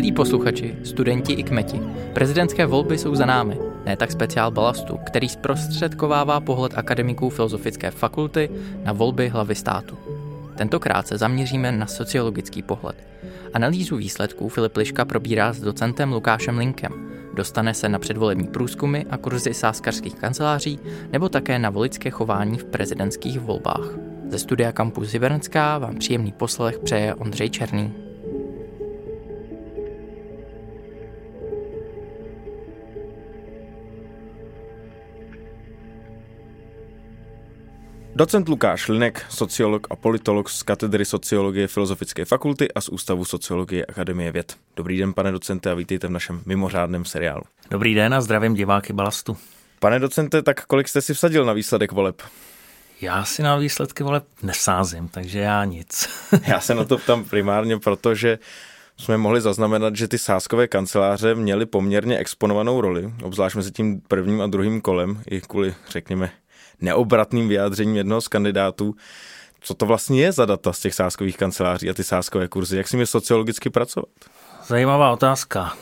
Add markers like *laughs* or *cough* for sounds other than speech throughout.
Milí posluchači, studenti i kmeti, prezidentské volby jsou za námi, ne tak speciál balastu, který zprostředkovává pohled akademiků Filozofické fakulty na volby hlavy státu. Tentokrát se zaměříme na sociologický pohled. Analýzu výsledků Filip Liška probírá s docentem Lukášem Linkem. Dostane se na předvolební průzkumy a kurzy sáskařských kanceláří nebo také na voličské chování v prezidentských volbách. Ze studia Campus Hybernská vám příjemný poslech přeje Ondřej Černý. Docent Lukáš Linek, sociolog a politolog z katedry sociologie Filozofické fakulty a z Ústavu sociologie Akademie věd. Dobrý den, pane docente, a vítejte v našem mimořádném seriálu. Dobrý den a zdravím diváky Balastu. Pane docente, tak kolik jste si vsadil na výsledek voleb? Já si na výsledky voleb nesázím, takže já nic. *laughs* já se na to ptám primárně, protože jsme mohli zaznamenat, že ty sáskové kanceláře měly poměrně exponovanou roli, obzvlášť mezi tím prvním a druhým kolem, i kvůli, řekněme, neobratným vyjádřením jednoho z kandidátů. Co to vlastně je za data z těch sáskových kanceláří a ty sáskové kurzy? Jak s nimi sociologicky pracovat? Zajímavá otázka.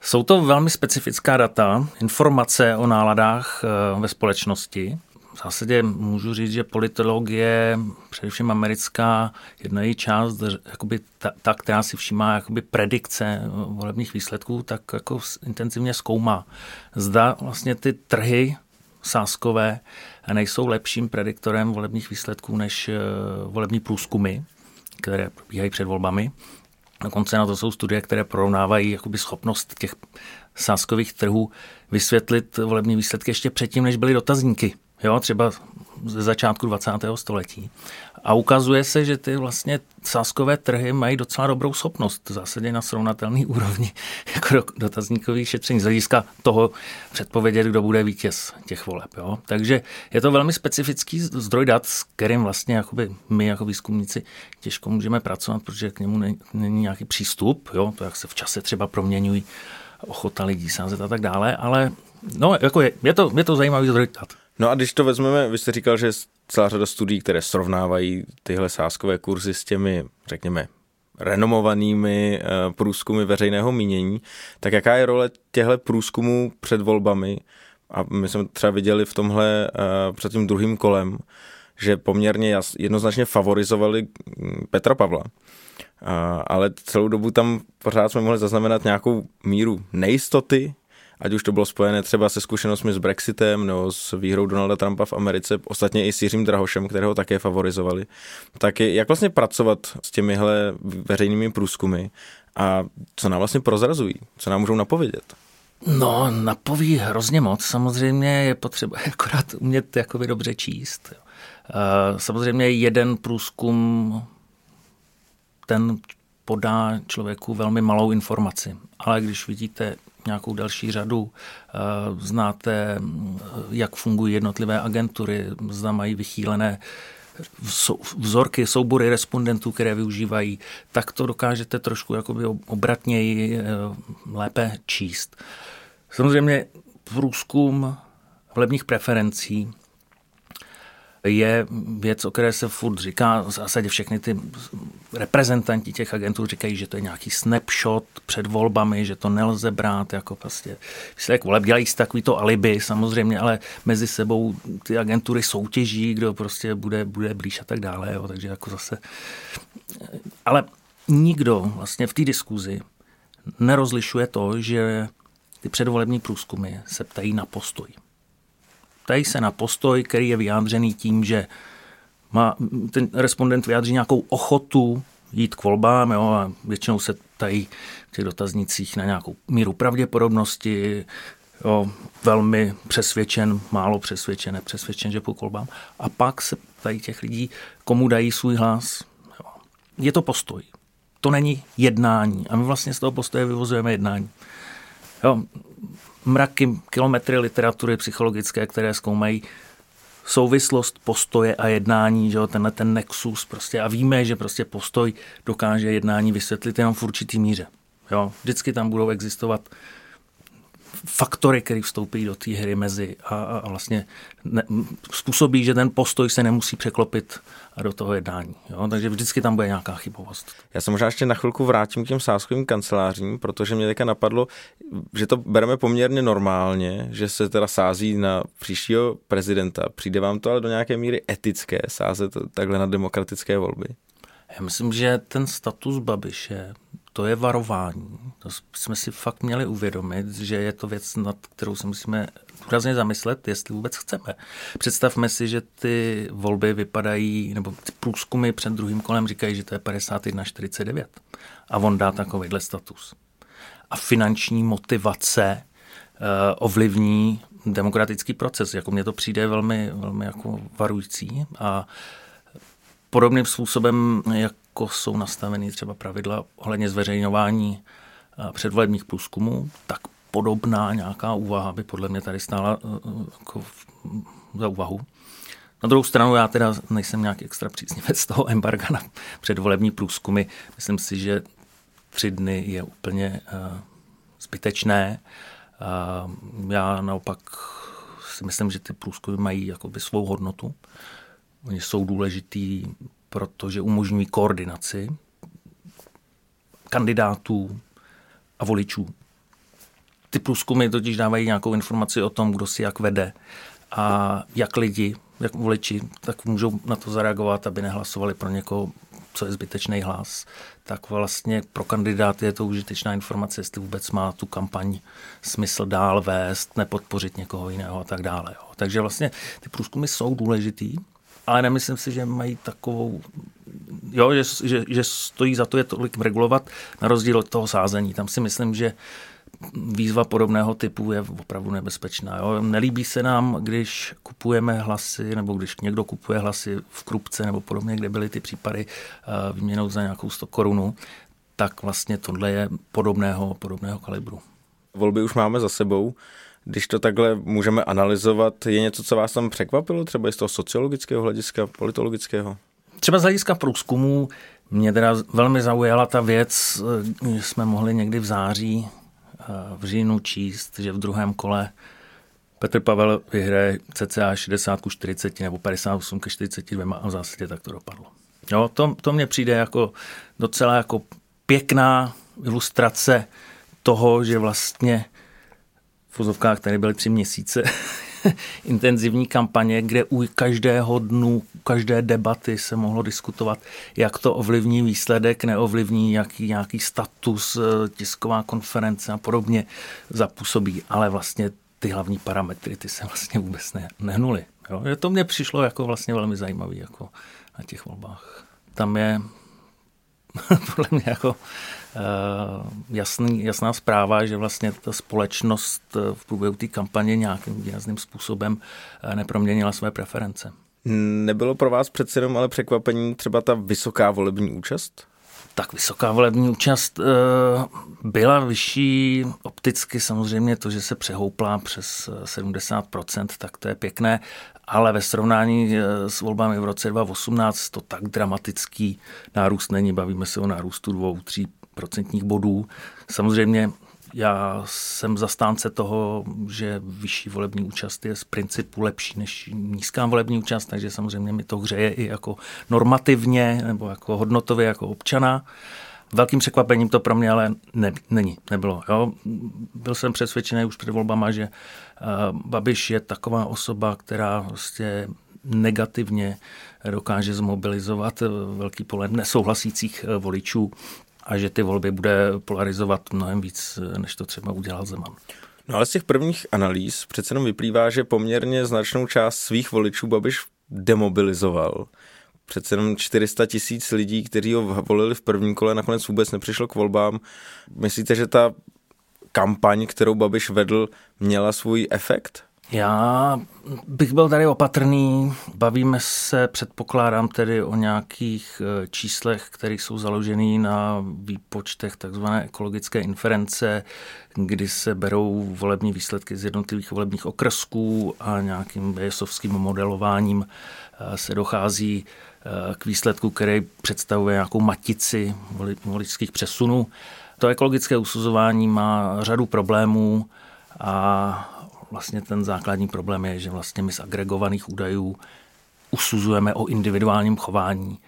Jsou to velmi specifická data, informace o náladách eh, ve společnosti. V zásadě můžu říct, že politologie, především americká, jedna její část, jakoby ta, ta, která si všímá jakoby predikce volebních výsledků, tak jako intenzivně zkoumá. Zda vlastně ty trhy sáskové nejsou lepším prediktorem volebních výsledků než eh, volební průzkumy, které probíhají před volbami. Dokonce na to jsou studie, které porovnávají jakoby schopnost těch sáskových trhů vysvětlit volební výsledky ještě předtím, než byly dotazníky. Jo, třeba ze začátku 20. století. A ukazuje se, že ty vlastně sáskové trhy mají docela dobrou schopnost, v zásadě na srovnatelný *laughs* úrovni jako dotazníkový šetření z hlediska toho předpovědět, kdo bude vítěz těch voleb. Jo? Takže je to velmi specifický zdroj dat, s kterým vlastně jakoby my jako výzkumníci těžko můžeme pracovat, protože k němu není nějaký přístup, jo? to jak se v čase třeba proměňují ochota lidí sázet a tak dále, ale no, jako je, je, to, je to zajímavý zdroj dat. No a když to vezmeme, vy jste říkal, že celá řada studií, které srovnávají tyhle sáskové kurzy s těmi, řekněme, renomovanými uh, průzkumy veřejného mínění, tak jaká je role těchto průzkumů před volbami? A my jsme třeba viděli v tomhle uh, před tím druhým kolem, že poměrně jednoznačně favorizovali mm, Petra Pavla. Uh, ale celou dobu tam pořád jsme mohli zaznamenat nějakou míru nejistoty, ať už to bylo spojené třeba se zkušenostmi s Brexitem nebo s výhrou Donalda Trumpa v Americe, ostatně i s Jiřím Drahošem, kterého také favorizovali. Tak jak vlastně pracovat s těmihle veřejnými průzkumy a co nám vlastně prozrazují, co nám můžou napovědět? No, napoví hrozně moc. Samozřejmě je potřeba *laughs* akorát umět jakoby dobře číst. Eh, samozřejmě jeden průzkum ten podá člověku velmi malou informaci. Ale když vidíte nějakou další řadu, eh, znáte, jak fungují jednotlivé agentury, zda mají vychýlené vzorky, soubory respondentů, které využívají, tak to dokážete trošku jakoby obratněji eh, lépe číst. Samozřejmě průzkum volebních preferencí je věc, o které se furt říká, v zásadě všechny ty reprezentanti těch agentů říkají, že to je nějaký snapshot před volbami, že to nelze brát jako prostě jak voleb. Dělají si takový to alibi samozřejmě, ale mezi sebou ty agentury soutěží, kdo prostě bude, bude blíž a tak dále. Jo, takže jako zase... Ale nikdo vlastně v té diskuzi nerozlišuje to, že ty předvolební průzkumy se ptají na postoj. Ptají se na postoj, který je vyjádřený tím, že má, ten respondent vyjádří nějakou ochotu jít k volbám, jo, a většinou se ptají v těch dotaznicích na nějakou míru pravděpodobnosti, jo, velmi přesvědčen, málo přesvědčen, nepřesvědčen, že půjdu k volbám. A pak se ptají těch lidí, komu dají svůj hlas. Jo. Je to postoj. To není jednání. A my vlastně z toho postoje vyvozujeme jednání. Jo, mraky, kilometry literatury psychologické, které zkoumají souvislost postoje a jednání, že jo, tenhle ten nexus prostě a víme, že prostě postoj dokáže jednání vysvětlit jenom v určitý míře. Jo, vždycky tam budou existovat faktory, které vstoupí do té hry mezi a, a vlastně ne, způsobí, že ten postoj se nemusí překlopit do toho jednání. Jo? Takže vždycky tam bude nějaká chybovost. Já se možná ještě na chvilku vrátím k těm sáskovým kancelářím, protože mě teďka napadlo, že to bereme poměrně normálně, že se teda sází na příštího prezidenta. Přijde vám to ale do nějaké míry etické sázet takhle na demokratické volby? Já myslím, že ten status Babiše to je varování. To jsme si fakt měli uvědomit, že je to věc, nad kterou se musíme důrazně zamyslet, jestli vůbec chceme. Představme si, že ty volby vypadají, nebo ty průzkumy před druhým kolem říkají, že to je 51-49. A on dá takovýhle status. A finanční motivace uh, ovlivní demokratický proces. Jako mně to přijde velmi, velmi jako varující. A podobným způsobem, jak jako jsou nastaveny třeba pravidla ohledně zveřejňování eh, předvolebních průzkumů, tak podobná nějaká úvaha by podle mě tady stála eh, jako za úvahu. Na druhou stranu já teda nejsem nějaký extra příznivec toho embarga na předvolební průzkumy. Myslím si, že tři dny je úplně uh, zbytečné. Uh, já naopak si myslím, že ty průzkumy mají jakoby svou hodnotu. Oni jsou důležitý protože umožňují koordinaci kandidátů a voličů. Ty průzkumy totiž dávají nějakou informaci o tom, kdo si jak vede a jak lidi, jak voliči, tak můžou na to zareagovat, aby nehlasovali pro někoho, co je zbytečný hlas. Tak vlastně pro kandidáty je to užitečná informace, jestli vůbec má tu kampaň smysl dál vést, nepodpořit někoho jiného a tak dále. Takže vlastně ty průzkumy jsou důležitý, ale nemyslím si, že mají takovou, jo, že, že, že stojí za to je tolik regulovat, na rozdíl od toho sázení. Tam si myslím, že výzva podobného typu je opravdu nebezpečná. Jo. Nelíbí se nám, když kupujeme hlasy, nebo když někdo kupuje hlasy v Krupce nebo podobně, kde byly ty případy uh, výměnou za nějakou 100 korunu, tak vlastně tohle je podobného, podobného kalibru. Volby už máme za sebou. Když to takhle můžeme analyzovat, je něco, co vás tam překvapilo, třeba z toho sociologického hlediska, politologického? Třeba z hlediska průzkumů mě teda velmi zaujala ta věc, že jsme mohli někdy v září, eh, v říjnu číst, že v druhém kole Petr Pavel vyhraje cca 60 ku 40 nebo 58 ke 42 a v zásadě tak to dopadlo. Jo, to, to mně přijde jako docela jako pěkná ilustrace toho, že vlastně vozovkách tady byly tři měsíce *laughs* intenzivní kampaně, kde u každého dnu, u každé debaty se mohlo diskutovat, jak to ovlivní výsledek, neovlivní, jaký nějaký status, eh, tisková konference a podobně zapůsobí, ale vlastně ty hlavní parametry, ty se vlastně vůbec ne, nehnuly. Jo? To mně přišlo jako vlastně velmi zajímavý jako na těch volbách. Tam je *laughs* podle mě jako jasný, jasná zpráva, že vlastně ta společnost eh, v průběhu té kampaně nějakým výrazným způsobem eh, neproměnila své preference. Nebylo pro vás přece jenom ale překvapení třeba ta vysoká volební účast? Tak vysoká volební účast byla vyšší opticky samozřejmě to, že se přehoupla přes 70%, tak to je pěkné, ale ve srovnání s volbami v roce 2018 to tak dramatický nárůst není. Bavíme se o nárůstu 2-3 procentních bodů. Samozřejmě já jsem zastánce toho, že vyšší volební účast je z principu lepší než nízká volební účast, takže samozřejmě mi to hřeje i jako normativně nebo jako hodnotově jako občana. Velkým překvapením to pro mě ale ne, není, nebylo. Jo. Byl jsem přesvědčený už před volbama, že uh, Babiš je taková osoba, která prostě negativně dokáže zmobilizovat velký pole nesouhlasících eh, voličů a že ty volby bude polarizovat mnohem víc, než to třeba udělal Zeman. No ale z těch prvních analýz přece jenom vyplývá, že poměrně značnou část svých voličů Babiš demobilizoval. Přece jenom 400 tisíc lidí, kteří ho volili v prvním kole, nakonec vůbec nepřišlo k volbám. Myslíte, že ta kampaň, kterou Babiš vedl, měla svůj efekt? Já bych byl tady opatrný. Bavíme se, předpokládám tedy o nějakých eh, číslech, které jsou založený na výpočtech takzvané ekologické inference, kdy se berou volební výsledky z jednotlivých volebních okrsků a nějakým BSovským modelováním eh, se dochází eh, k výsledku, který představuje nějakou matici voličských přesunů. To ekologické usuzování má řadu problémů, A vlastně ten základní problém je, že vlastně my z agregovaných údajů usuzujeme o individuálním chování.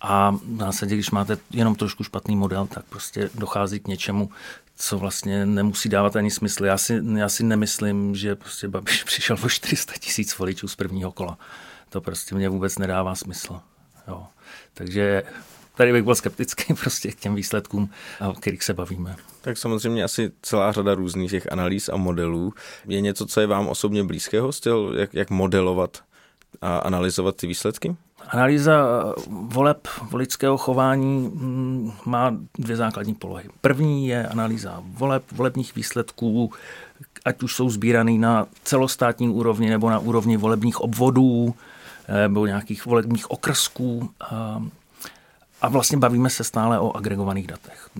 A v zásadě, když máte jenom trošku špatný model, tak prostě dochází k něčemu, co vlastně nemusí dávat ani smysl. Já si, já si nemyslím, že prostě Babiš *laughs* přišel o 400 tisíc voličů z prvního kola. To prostě mě vůbec nedává smysl. Jo. Takže tady bych byl skeptický *laughs* prostě k těm výsledkům, o kterých se bavíme. Tak samozřejmě asi celá řada různých těch analýz a modelů. Je něco, co je vám osobně blízkého styl, jak, jak modelovat a analyzovat ty výsledky? Analýza voleb voličského chování mm, má dvě základní polohy. První je analýza voleb, volebních výsledků, ať už jsou sbíraný na celostátní úrovni nebo na úrovni volebních obvodů eh, nebo nějakých volebních okrsků. A vlastně bavíme se stále o agregovaných datech.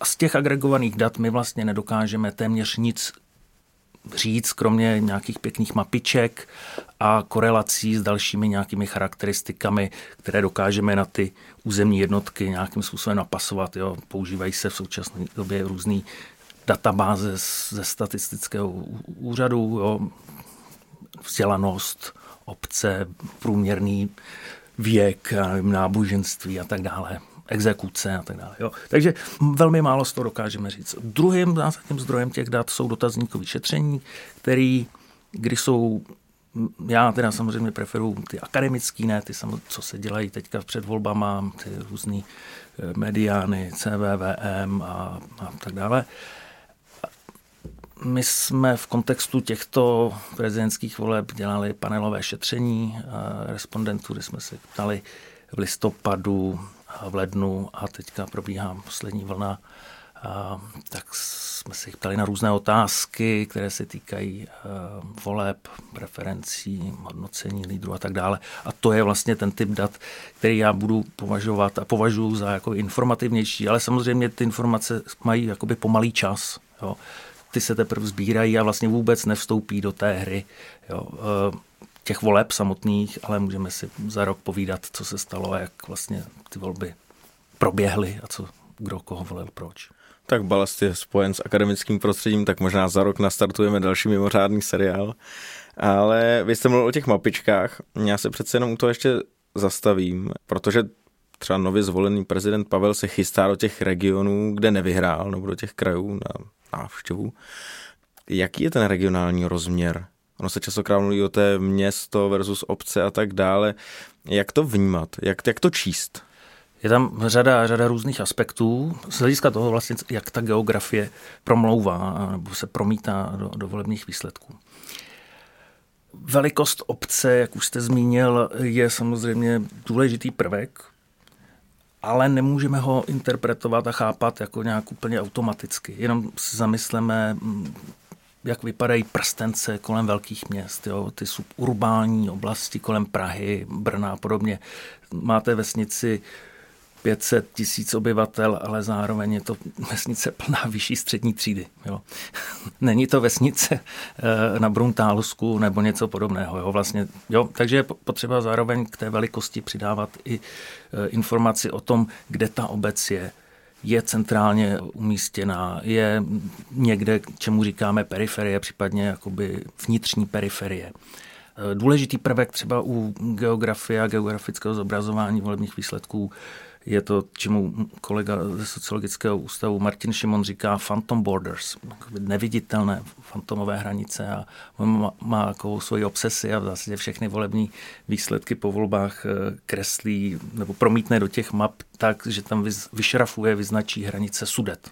A z těch agregovaných dat my vlastně nedokážeme téměř nic říct, kromě nějakých pěkných mapiček a korelací s dalšími nějakými charakteristikami, které dokážeme na ty územní jednotky nějakým způsobem napasovat. Jo. Používají se v současné době různé databáze ze statistického úřadu, jo. vzdělanost, obce, průměrný věk, náboženství a tak dále exekuce a tak dále. Jo. Takže velmi málo z toho dokážeme říct. Druhým zásadním zdrojem těch dat jsou dotazníkové šetření, který, když jsou já teda samozřejmě preferuji ty akademický, ne ty, co se dělají teďka před volbama, ty různý eh, mediány, CVVM a, a tak dále. My jsme v kontextu těchto prezidentských voleb dělali panelové šetření respondentů, kde jsme se ptali v listopadu v lednu a teďka probíhá poslední vlna, tak jsme se ptali na různé otázky, které se týkají uh, voleb, preferencí, hodnocení lídrů a tak dále. A to je vlastně ten typ dat, který já budu považovat a považuji za jako informativnější, ale samozřejmě ty informace mají jakoby pomalý čas. Jo. Ty se teprve sbírají a vlastně vůbec nevstoupí do té hry. Jo. Uh, těch voleb samotných, ale můžeme si za rok povídat, co se stalo a jak vlastně ty volby proběhly a co, kdo koho volil, proč. Tak Balast je spojen s akademickým prostředím, tak možná za rok nastartujeme další mimořádný seriál. Ale vy jste mluvil o těch mapičkách, já se přece jenom u toho ještě zastavím, protože třeba nově zvolený prezident Pavel se chystá do těch regionů, kde nevyhrál, nebo do těch krajů na návštěvu. Jaký je ten regionální rozměr Ono se častokrát mluví o té město versus obce a tak dále. Jak to vnímat? Jak, jak to číst? Je tam řada, řada různých aspektů z hlediska toho vlastně, jak ta geografie promlouvá nebo se promítá do, do volebních výsledků. Velikost obce, jak už jste zmínil, je samozřejmě důležitý prvek, ale nemůžeme ho interpretovat a chápat jako nějak úplně automaticky. Jenom si zamysleme jak vypadají prstence kolem velkých měst, jo, ty suburbální oblasti kolem Prahy, Brna a podobně. Máte vesnici 500 tisíc obyvatel, ale zároveň je to vesnice plná vyšší střední třídy. Jo. *laughs* Není to vesnice eh, na Bruntálsku nebo něco podobného. Jo. Vlastně, jo. Takže je potřeba zároveň k té velikosti přidávat i eh, informaci o tom, kde ta obec je, je centrálně umístěná, je někde, čemu říkáme periferie, případně jakoby vnitřní periferie. Důležitý prvek třeba u geografie a geografického zobrazování volebních výsledků je to, čemu kolega ze sociologického ústavu Martin Šimon říká phantom borders, neviditelné fantomové hranice a on má, má jako svoji obsesi a v zásadě všechny volební výsledky po volbách eh, kreslí nebo promítne do těch map tak, že tam vyšrafuje, vyznačí hranice sudet.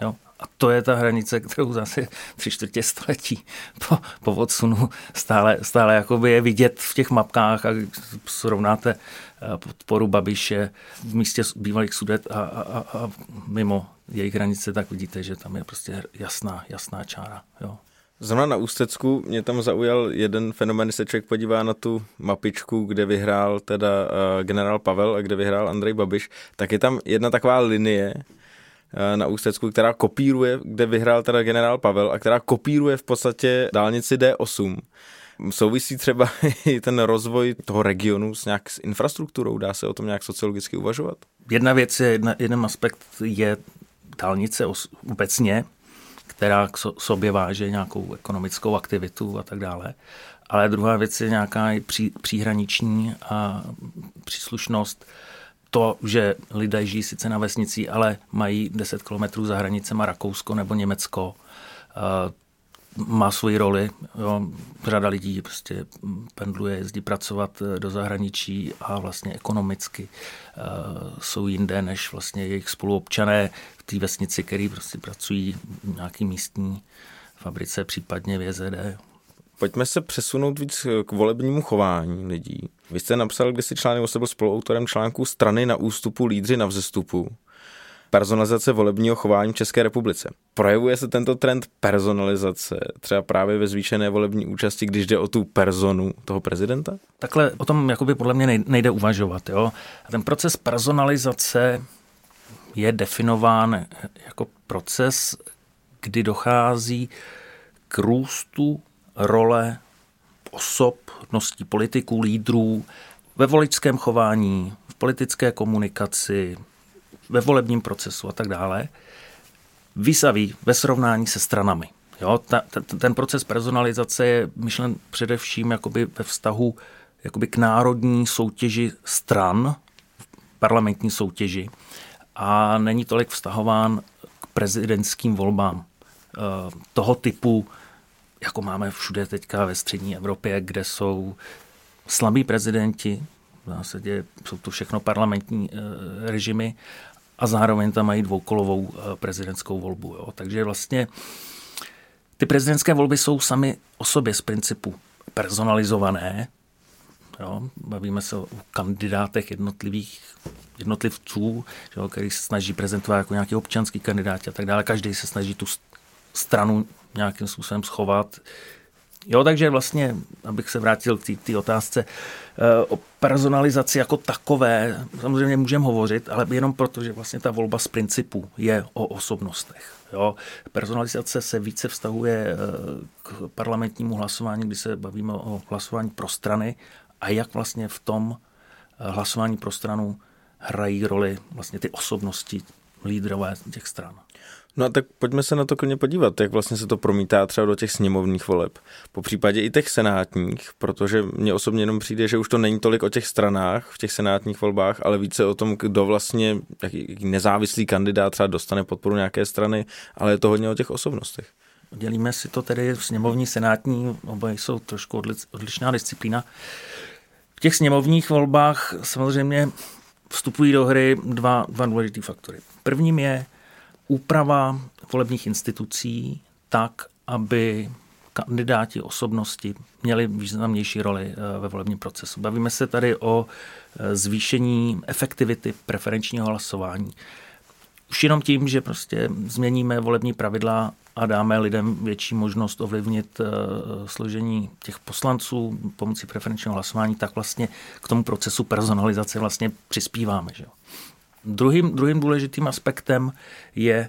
Jo? A to je ta hranice, kterou zase tři čtvrtě století po, po odsunu stále, stále jakoby je vidět v těch mapkách a srovnáte eh, podporu Babiše v místě bývalých sudet a, a, a mimo jejich hranice, tak vidíte, že tam je prostě jasná, jasná čára. Jo. Zrovna na Ústecku mě tam zaujal jeden fenomen, když se člověk podívá na tu mapičku, kde vyhrál teda uh, generál Pavel a kde vyhrál Andrej Babiš, tak je tam jedna taková linie, Eh, na Ústecku, která kopíruje, kde vyhrál teda generál Pavel a která kopíruje v podstatě dálnici D8. Souvisí třeba *laughs* i ten rozvoj toho regionu s nějak s infrastrukturou? Dá se o tom nějak sociologicky uvažovat? Jedna věc je, jedna, jeden aspekt je dálnice obecně, která k sobě váže nějakou ekonomickou aktivitu a tak dále. Ale druhá věc je nějaká pří, příhraniční a příslušnost to, že lidé žijí sice na vesnici, ale mají 10 kilometrů za hranicema Rakousko nebo Německo, eh, má svoji roli. Jo. Řada lidí prostě pendluje, jezdí pracovat eh, do zahraničí a vlastně ekonomicky uh, jsou jinde než vlastně jejich spoluobčané v té vesnici, který prostě pracují v nějaký místní fabrice, případně v JZD. Pojďme se přesunout víc k volebnímu chování lidí. Vy jste napsal kdysi článek, byl spoluautorem článku Strany na ústupu, lídři na vzestupu personalizace volebního chování v České republice. Projevuje se tento trend personalizace třeba právě ve zvýšené volební účasti, když jde o tu personu toho prezidenta? Takhle o tom jakoby podle mě nejde uvažovat. Jo? A ten proces personalizace je definován jako proces, kdy dochází k růstu role osobností politiků, lídrů ve voličském chování, v politické komunikaci, ve volebním procesu a tak dále, vysaví ve srovnání se stranami. Jo, ta, ta, ten proces personalizace je myšlen především jakoby ve vztahu jakoby k národní soutěži stran, parlamentní soutěži a není tolik vztahován k prezidentským volbám eh, toho typu, jako máme všude teďka ve střední Evropě, kde jsou slabí prezidenti, v zásadě jsou to všechno parlamentní eh, režimy a zároveň tam mají dvoukolovou eh, prezidentskou volbu. Jo. Takže vlastně ty prezidentské volby jsou sami o sobě z principu personalizované. Jo. Bavíme se o kandidátech jednotlivých jednotlivců, jo, který se snaží prezentovat jako nějaký občanský kandidát a tak dále. Každý se snaží tu stranu nějakým způsobem schovat. Jo, takže vlastně, abych se vrátil k té otázce, eh, o personalizaci jako takové, samozřejmě můžeme hovořit, ale jenom proto, že vlastně ta volba z principu je o osobnostech. Jo. Personalizace se více vztahuje eh, k parlamentnímu hlasování, kdy se bavíme o hlasování pro strany a jak vlastně v tom eh, hlasování pro stranu hrají roli vlastně ty osobnosti lídrové těch stran. No a tak pojďme se na to klidně podívat, jak vlastně se to promítá třeba do těch sněmovních voleb. Po případě i těch senátních, protože mně osobně jenom přijde, že už to není tolik o těch stranách v těch senátních volbách, ale více o tom, kdo vlastně, jaký nezávislý kandidát třeba dostane podporu nějaké strany, ale je to hodně o těch osobnostech. Dělíme si to tedy v sněmovní, senátní, oboje jsou trošku odlišná disciplína. V těch sněmovních volbách samozřejmě vstupují do hry dva, dva důležité faktory. Prvním je úprava volebních institucí tak, aby kandidáti, osobnosti měli významnější roli eh, ve volebním procesu. Bavíme se tady o eh, zvýšení efektivity preferenčního hlasování. Už jenom tím, že prostě změníme volební pravidla a dáme lidem větší možnost ovlivnit eh, složení těch poslanců pomocí preferenčního hlasování, tak vlastně k tomu procesu personalizace vlastně přispíváme. Že? Druhým, druhým důležitým aspektem je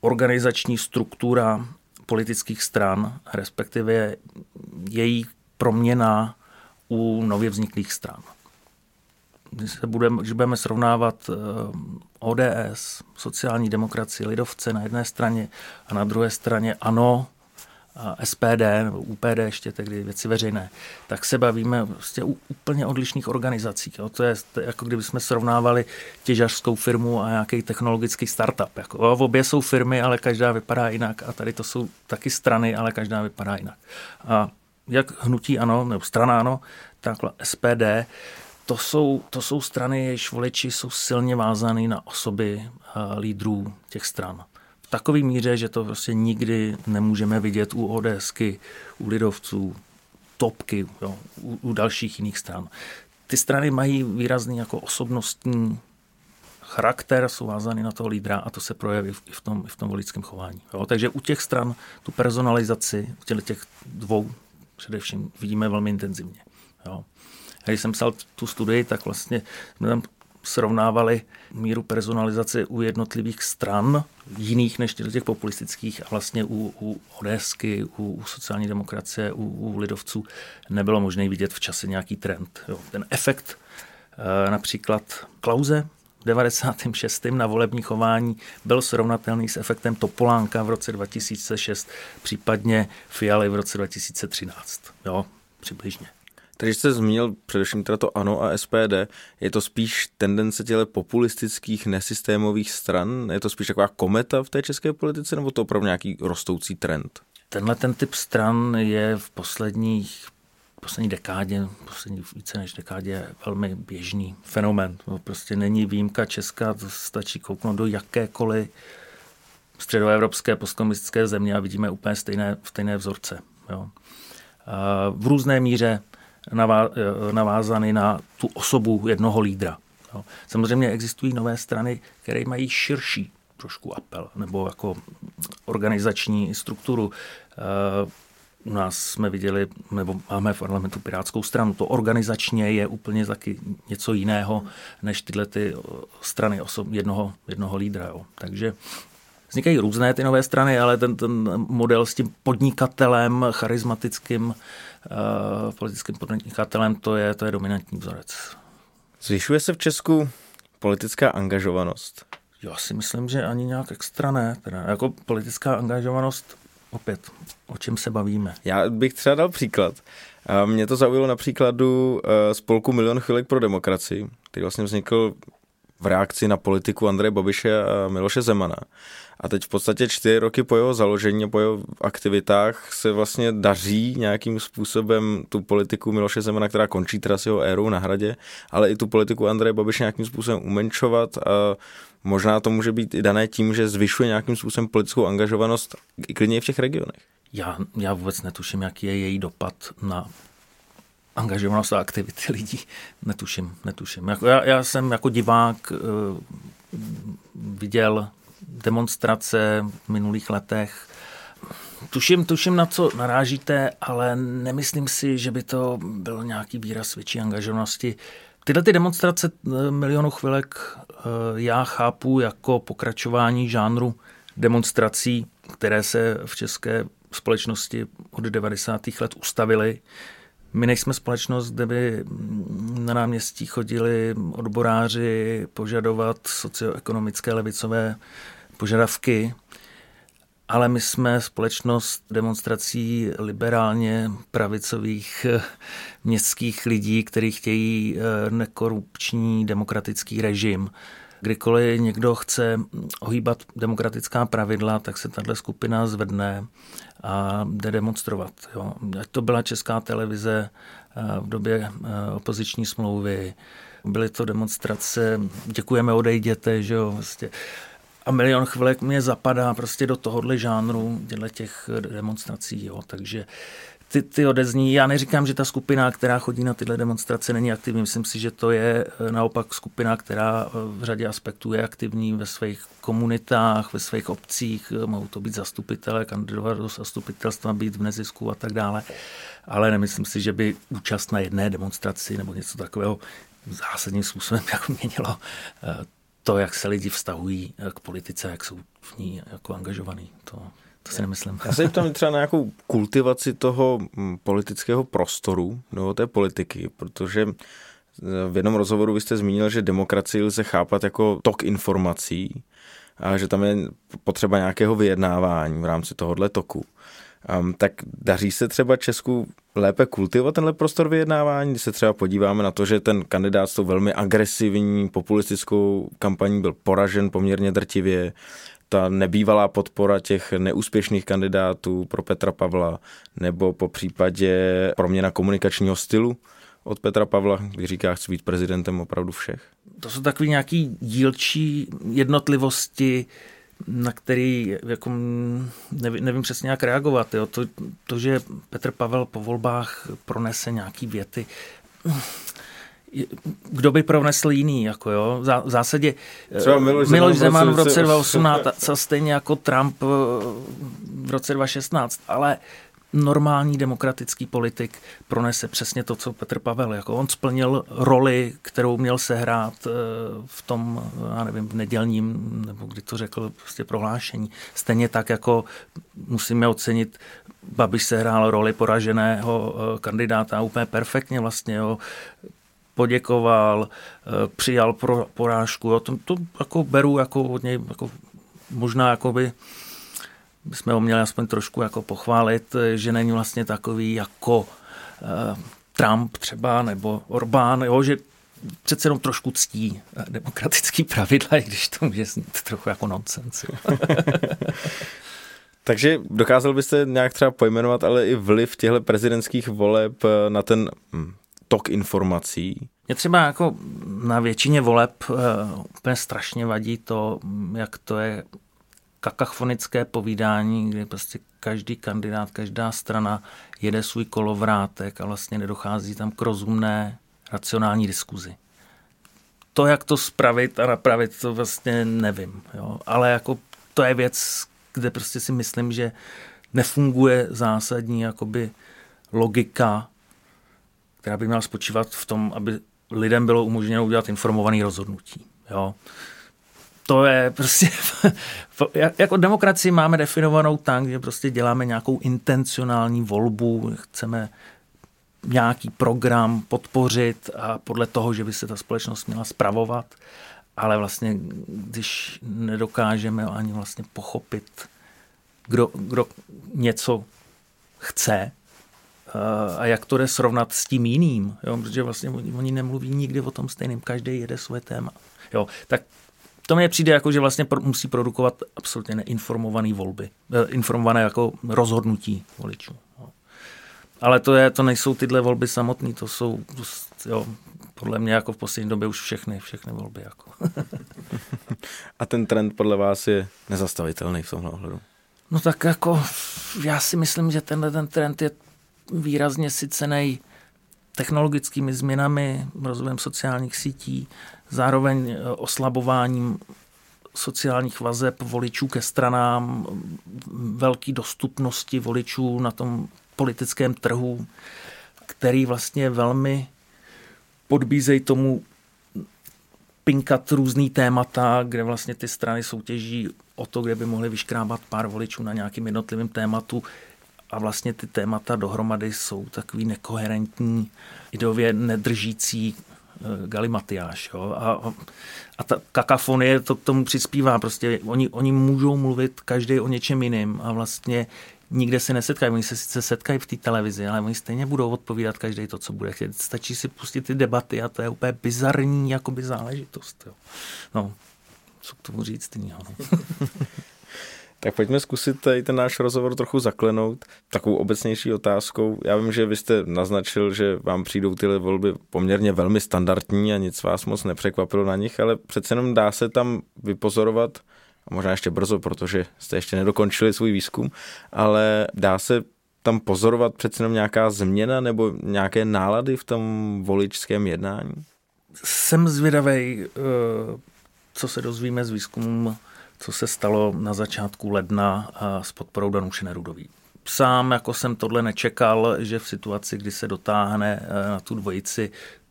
organizační struktura politických stran, respektive její proměna u nově vzniklých stran. Když, se budeme, když budeme srovnávat eh, ODS, sociální demokracii, lidovce na jedné straně a na druhé straně ANO, SPD nebo UPD ještě tehdy věci veřejné, tak se bavíme prostě u úplně odlišných organizací. Jo. To je jako kdyby jsme srovnávali těžařskou firmu a nějaký technologický startup. Jako, jo. Obě jsou firmy, ale každá vypadá jinak a tady to jsou taky strany, ale každá vypadá jinak. A jak hnutí ano, nebo strana ano, tak SPD, to jsou, to jsou strany, jejichž voliči jsou silně vázány na osoby lídrů těch stran v takové míře, že to prostě nikdy nemůžeme vidět u ODSky, u lidovců, topky, jo, u, u dalších jiných stran. Ty strany mají výrazný jako osobnostní charakter, jsou vázány na toho lídra a to se projeví i v tom, i v tom voličském chování. Jo. Takže u těch stran tu personalizaci, v těch dvou především vidíme velmi intenzivně. Jo. Když jsem psal tu studii, tak vlastně jsme tam srovnávali míru personalizace u jednotlivých stran, jiných než těch populistických a vlastně u, u ODSky, u, u sociální demokracie, u, u lidovců nebylo možné vidět v čase nějaký trend. Jo. Ten efekt e, například Klauze 96. na volební chování byl srovnatelný s efektem Topolánka v roce 2006, případně Fialy v roce 2013. Jo, přibližně. Takže jste zmínil především teda to ANO a SPD. Je to spíš tendence těle populistických, nesystémových stran? Je to spíš taková kometa v té české politice, nebo to opravdu nějaký rostoucí trend? Tenhle ten typ stran je v posledních poslední dekádě, poslední více než dekádě velmi běžný fenomen. Prostě není výjimka Česka, to stačí kouknout do jakékoliv středoevropské postkomunistické země a vidíme úplně stejné, stejné vzorce. Jo. V různé míře navázaný na tu osobu jednoho lídra. Samozřejmě existují nové strany, které mají širší trošku apel nebo jako organizační strukturu. U nás jsme viděli, nebo máme v parlamentu Pirátskou stranu. To organizačně je úplně taky něco jiného, než tyhle ty strany osob, jednoho, jednoho lídra. Jo. Takže vznikají různé ty nové strany, ale ten, ten model s tím podnikatelem, charismatickým uh, politickým podnikatelem, to je, to je dominantní vzorec. Zvyšuje se v Česku politická angažovanost? Já si myslím, že ani nějak extra ne. Teda jako politická angažovanost opět, o čem se bavíme? Já bych třeba dal příklad. Mě to zaujalo na příkladu eh, spolku Milion chvilek pro demokracii, který vlastně vznikl v reakci na politiku Andreje Babiše a Miloše Zemana. A teď v podstatě čtyři roky po jeho založení a po jeho aktivitách se vlastně daří nějakým způsobem tu politiku Miloše Zemana, která končí teda s jeho érou na hradě, ale i tu politiku Andreje Babiše nějakým způsobem umenšovat a možná to může být i dané tím, že zvyšuje nějakým způsobem politickou angažovanost i klidně i v těch regionech. Já, já vůbec netuším, jaký je její dopad na angažovanost a aktivity lidí. Netuším, netuším. Jako já, já jsem jako divák uh, viděl demonstrace v minulých letech. Tuším, tuším, na co narážíte, ale nemyslím si, že by to byl nějaký výraz větší angažovanosti. Tyhle ty demonstrace eh, milionu chvilek eh, já chápu jako pokračování žánru demonstrací, které se v české společnosti od 90. let ustavily. My nejsme společnost, kde by na náměstí chodili odboráři požadovat socioekonomické levicové požadavky, ale my jsme společnost demonstrací liberálně pravicových *laughs* městských lidí, kteří chtějí eh, nekorupční demokratický režim. Kdykoliv někdo chce ohýbat demokratická pravidla, tak se tahle skupina zvedne a jde demonstrovat. Jo. Ať to byla česká televize eh, v době opoziční smlouvy, byly to demonstrace, děkujeme, odejděte, že jo, vlastně a milion chvilek mě zapadá prostě do tohohle žánru, těch demonstrací, jo. takže ty, ty odezní. Já neříkám, že ta skupina, která chodí na tyhle demonstrace, není aktivní. Myslím si, že to je eh, naopak skupina, která eh, v řadě aspektů je aktivní ve svých komunitách, ve svých obcích. Eh, mohou to být zastupitelé, kandidovat do zastupitelstva, být v nezisku a tak dále. Ale nemyslím si, že by účast na jedné demonstraci nebo něco takového zásadním způsobem *laughs* jako měnilo to, jak se lidi vztahují k politice, jak jsou v ní jako angažovaný. To, to si nemyslím. Já se ptám třeba na nějakou kultivaci toho mm, politického prostoru, nebo té politiky, protože v jednom rozhovoru vy jste zmínil, že demokracii lze chápat jako tok informací a že tam je potřeba nějakého vyjednávání v rámci tohohle toku. Um, tak daří se třeba Česku lépe kultivovat tenhle prostor vyjednávání, když se třeba podíváme na to, že ten kandidát s tou velmi agresivní populistickou kampaní byl poražen poměrně drtivě, ta nebývalá podpora těch neúspěšných kandidátů pro Petra Pavla, nebo po případě proměna komunikačního stylu od Petra Pavla, když říká, chci být prezidentem opravdu všech? To jsou takové nějaké dílčí jednotlivosti, na který jako nevím, nevím přesně jak reagovat. Jo. To, to, že Petr Pavel po volbách pronese nějaký věty, kdo by pronesl jiný, jako jo. V zásadě Třeba Miloš, Miloš Zeman v roce 2018 a stejně jako Trump eh, v roce 2016, ale normální demokratický politik pronese přesně to, co Petr Pavel. Jako on splnil roli, kterou měl sehrát eh, v tom, já nevím, v nedělním, nebo kdy to řekl, prostě prohlášení. Stejně tak, jako musíme ocenit, Babiš sehrál roli poraženého eh, kandidáta úplně perfektně vlastně. Jo poděkoval, eh, přijal pro porážku. Jo. To, to jako beru jako od něj, jako možná jako by bychom ho měli aspoň trošku jako pochválit, eh, že není vlastně takový jako uh, Trump třeba nebo Orbán, jo, že přece jenom trošku ctí demokratický pravidla, i když to může znít trochu jako nonsens. *laughs* Takže dokázal byste nějak třeba pojmenovat ale i vliv těchto prezidentských voleb na ten hm, tok informací? Mě třeba jako na většině voleb uh, úplně strašně vadí to, jak to je kakafonické povídání, kdy prostě každý kandidát, každá strana jede svůj kolovrátek a vlastně nedochází tam k rozumné, racionální diskuzi. To, jak to spravit a napravit, to vlastně nevím. Jo. Ale jako to je věc, kde prostě si myslím, že nefunguje zásadní jakoby logika, která by měla spočívat v tom, aby lidem bylo umožněno udělat informovaný rozhodnutí. Jo to je prostě, *laughs* jako demokracii máme definovanou tak, že prostě děláme nějakou intencionální volbu, chceme nějaký program podpořit a podle toho, že by se ta společnost měla spravovat, ale vlastně, když nedokážeme ani vlastně pochopit, kdo, kdo něco chce a jak to jde srovnat s tím jiným, jo? protože vlastně oni, oni nemluví nikdy o tom stejným, každý jede svoje téma. Jo, tak to mi přijde jako, že vlastně pro, musí produkovat absolutně neinformované volby, eh, informované jako rozhodnutí voličů. No. Ale to, je, to nejsou tyhle volby samotné, to jsou jo, podle mě jako v poslední době už všechny, všechny volby. Jako. *laughs* A ten trend podle vás je nezastavitelný v tomhle ohledu? No tak jako já si myslím, že tenhle ten trend je výrazně sycený technologickými změnami, rozvojem sociálních sítí, zároveň eh, oslabováním sociálních vazeb voličů ke stranám, velké dostupnosti voličů na tom politickém trhu, který vlastně velmi podbízejí tomu pinkat různý témata, kde vlastně ty strany soutěží o to, kde by mohly vyškrábat pár voličů na nějakým jednotlivým tématu a vlastně ty témata dohromady jsou takový nekoherentní, ideově nedržící Eh, galimatiáš. Jo? A, a ta kakafonie to k tomu přispívá. Prostě oni, oni můžou mluvit každý o něčem jiným a vlastně nikde se nesetkají. Oni se sice setkají v té televizi, ale oni stejně budou odpovídat každý to, co bude chtět. Stačí si pustit ty debaty a to je úplně bizarní jakoby záležitost. Jo. No, co k tomu říct jiného. No. *laughs* Tak pojďme zkusit tady ten náš rozhovor trochu zaklenout takovou obecnější otázkou. Já vím, že vy jste naznačil, že vám přijdou tyhle volby poměrně velmi standardní a nic vás moc nepřekvapilo na nich, ale přece jenom dá se tam vypozorovat, a možná ještě brzo, protože jste ještě nedokončili svůj výzkum, ale dá se tam pozorovat přece jenom nějaká změna nebo nějaké nálady v tom voličském jednání? Jsem zvědavý, eh, co se dozvíme z výzkumu co se stalo na začátku ledna s podporou Danuše Nerudový. Sám jako jsem tohle nečekal, že v situaci, kdy se dotáhne e, na tu dvojici,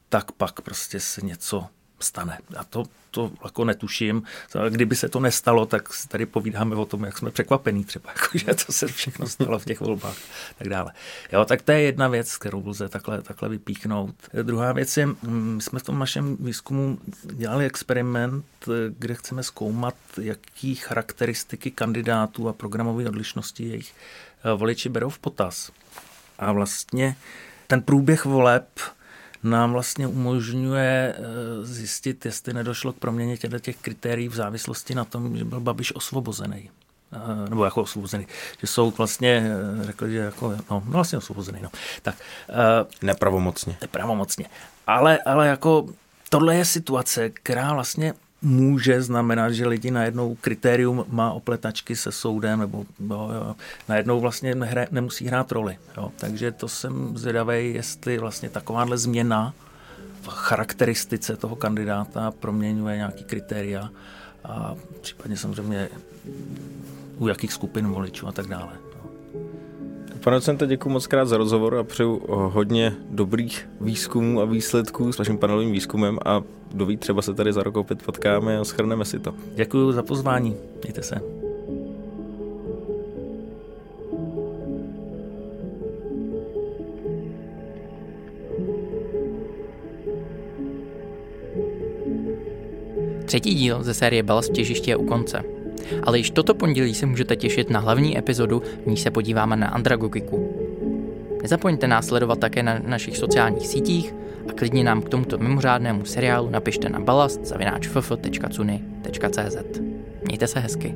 tak pak prostě se něco stane. A to, to jako netuším. Kdyby se to nestalo, tak tady povídáme o tom, jak jsme překvapení třeba, *laughs* jako, že to se všechno stalo v těch volbách tak dále. Jo, tak to je jedna věc, kterou lze takhle, takhle vypíchnout. Druhá věc je, mm, my jsme v tom našem výzkumu dělali experiment, kde chceme zkoumat, jaký charakteristiky kandidátů a programové odlišnosti jejich eh, voliči berou v potaz. A vlastně ten průběh voleb nám vlastně umožňuje eh, zjistit, jestli nedošlo k proměně těchto těch kritérií v závislosti na tom, že byl Babiš osvobozený eh, nebo jako osvobozený, že jsou vlastně, eh, řekl, že jako, no, no vlastně osvobozený, no. Tak, nepravomocně. Nepravomocně. Ale, ale jako tohle je situace, která vlastně může znamenat, že lidi najednou kritérium má opletačky se soudem, nebo jo, jo, najednou vlastně nehra, nemusí hrát roli. Jo. Takže to jsem zvědavý, jestli vlastně takováhle změna v charakteristice toho kandidáta proměňuje nějaký kritéria a případně samozřejmě u jakých skupin voličů a tak dále. Pane docente, děkuji moc krát za rozhovor a přeju eh, hodně dobrých výzkumů a výsledků s vaším panelovým výzkumem a doví, třeba se tady za rok opět potkáme a schrneme si to. Děkuji za pozvání. Mějte se. Třetí díl ze série Balast těžiště je u konce. Ale již toto pondělí se můžete těšit na hlavní epizodu, v ní se podíváme na andragogiku. Nezapomeňte nás sledovat také na našich sociálních sítích a klidně nám k tomuto mimořádnému seriálu napište na balast.cz. Mějte se hezky.